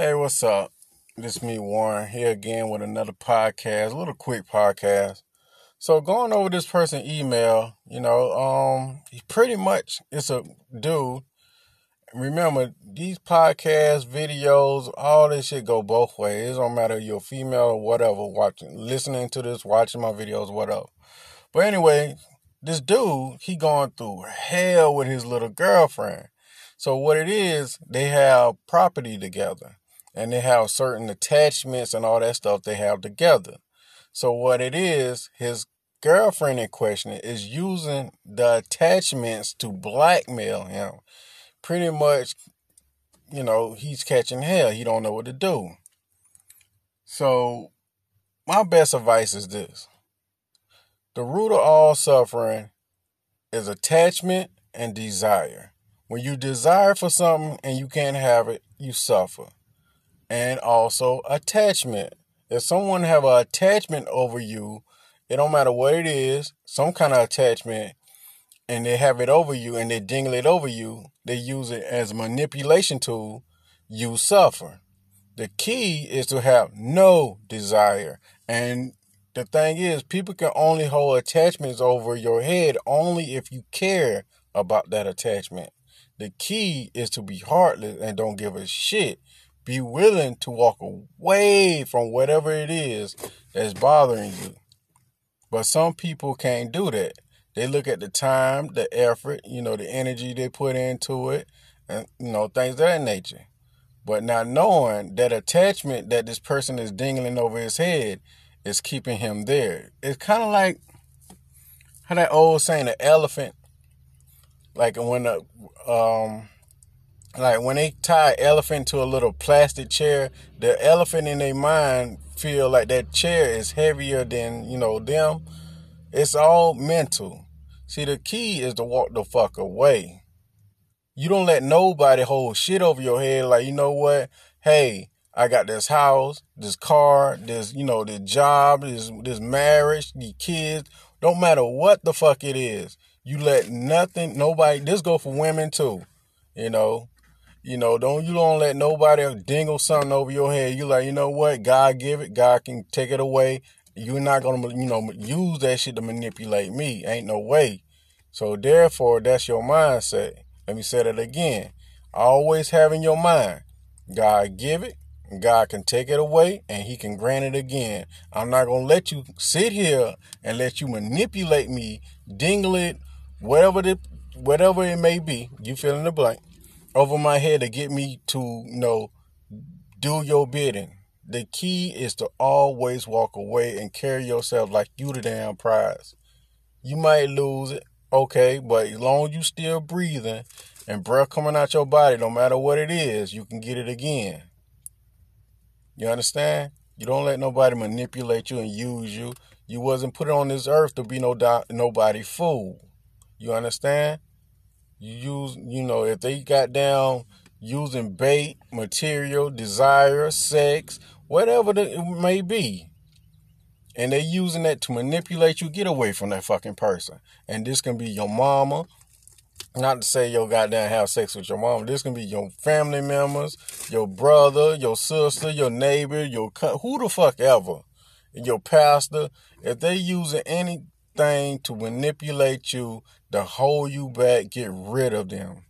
Hey, what's up? This is me Warren here again with another podcast, a little quick podcast. So going over this person email, you know, um, he pretty much it's a dude. Remember, these podcasts, videos, all this shit go both ways. It don't matter if you're female or whatever, watching, listening to this, watching my videos, whatever. But anyway, this dude, he going through hell with his little girlfriend. So what it is, they have property together and they have certain attachments and all that stuff they have together. So what it is, his girlfriend in question is using the attachments to blackmail him. Pretty much, you know, he's catching hell. He don't know what to do. So my best advice is this. The root of all suffering is attachment and desire. When you desire for something and you can't have it, you suffer and also attachment. If someone have an attachment over you, it don't matter what it is, some kind of attachment, and they have it over you and they dingle it over you, they use it as a manipulation tool, you suffer. The key is to have no desire. And the thing is, people can only hold attachments over your head only if you care about that attachment. The key is to be heartless and don't give a shit be willing to walk away from whatever it is that's bothering you. But some people can't do that. They look at the time, the effort, you know, the energy they put into it, and, you know, things of that nature. But not knowing that attachment that this person is dingling over his head is keeping him there. It's kind of like how that old saying, the elephant, like when the, um, like when they tie elephant to a little plastic chair, the elephant in their mind feel like that chair is heavier than, you know, them. It's all mental. See, the key is to walk the fuck away. You don't let nobody hold shit over your head like, you know what? Hey, I got this house, this car, this, you know, this job, this this marriage, these kids. Don't matter what the fuck it is. You let nothing, nobody, this go for women too. You know, you know, don't you don't let nobody dingle something over your head. You like, you know what? God give it. God can take it away. You're not gonna, you know, use that shit to manipulate me. Ain't no way. So therefore, that's your mindset. Let me say that again. Always have in your mind, God give it, God can take it away, and He can grant it again. I'm not gonna let you sit here and let you manipulate me, dingle it, whatever the whatever it may be. You fill in the blank over my head to get me to, you know, do your bidding. The key is to always walk away and carry yourself like you the damn prize. You might lose it, okay, but as long as you still breathing and breath coming out your body, no matter what it is, you can get it again. You understand? You don't let nobody manipulate you and use you. You wasn't put on this earth to be no do- nobody fool. You understand? You use, you know, if they got down using bait, material, desire, sex, whatever it may be, and they using that to manipulate you, get away from that fucking person. And this can be your mama. Not to say your goddamn have sex with your mom. This can be your family members, your brother, your sister, your neighbor, your who the fuck ever, your pastor. If they using any to manipulate you, to hold you back, get rid of them.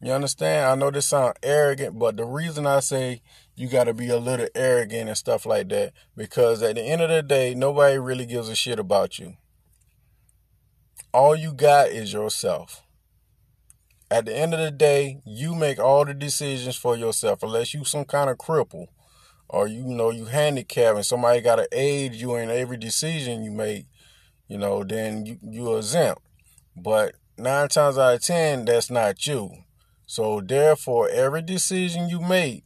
You understand? I know this sounds arrogant, but the reason I say you got to be a little arrogant and stuff like that, because at the end of the day, nobody really gives a shit about you. All you got is yourself. At the end of the day, you make all the decisions for yourself, unless you some kind of cripple or you know you handicapped and somebody got to aid you in every decision you make you know, then you, you're exempt. But nine times out of ten, that's not you. So therefore, every decision you make,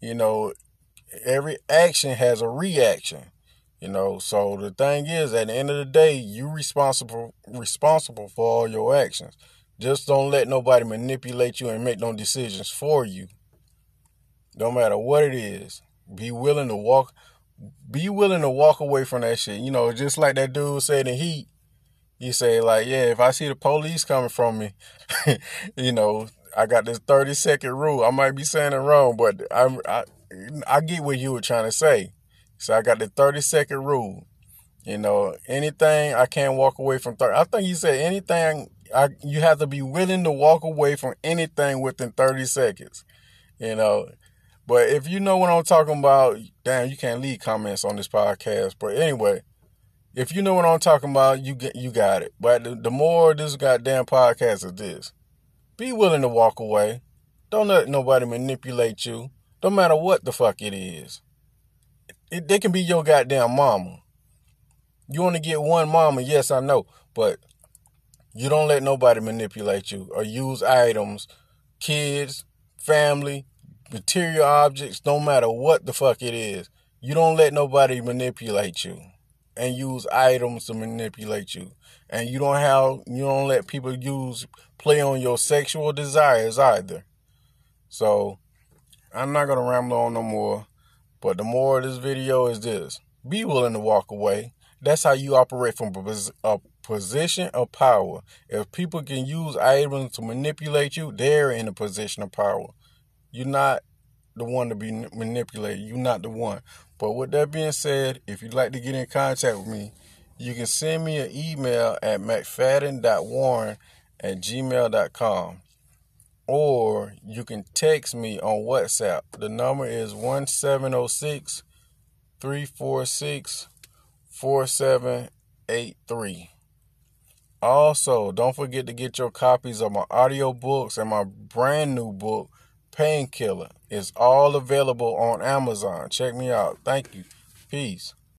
you know, every action has a reaction. You know, so the thing is, at the end of the day, you responsible responsible for all your actions. Just don't let nobody manipulate you and make no decisions for you. No matter what it is, be willing to walk be willing to walk away from that shit. You know, just like that dude said in Heat. You say like, yeah, if I see the police coming from me, you know, I got this thirty second rule. I might be saying it wrong, but I, I I get what you were trying to say. So I got the 30 second rule. You know, anything I can't walk away from 30. I think you said anything I you have to be willing to walk away from anything within 30 seconds. You know, but if you know what I'm talking about, damn, you can't leave comments on this podcast. But anyway, if you know what I'm talking about, you get you got it. But the, the more this goddamn podcast is this, be willing to walk away. Don't let nobody manipulate you. No matter what the fuck it is. It, they can be your goddamn mama. You only get one mama, yes, I know, but you don't let nobody manipulate you or use items, kids, family, material objects, no matter what the fuck it is. You don't let nobody manipulate you and use items to manipulate you. And you don't have you don't let people use play on your sexual desires either. So I'm not gonna ramble on no more. But the more of this video is this: be willing to walk away. That's how you operate from a position of power. If people can use items to manipulate you, they're in a position of power. You're not the one to be manipulated. You're not the one. But with that being said, if you'd like to get in contact with me, you can send me an email at mcfadden.warren at gmail.com or you can text me on WhatsApp. The number is 1706 346 4783. Also, don't forget to get your copies of my audiobooks and my brand new book, Painkiller. It's all available on Amazon. Check me out. Thank you. Peace.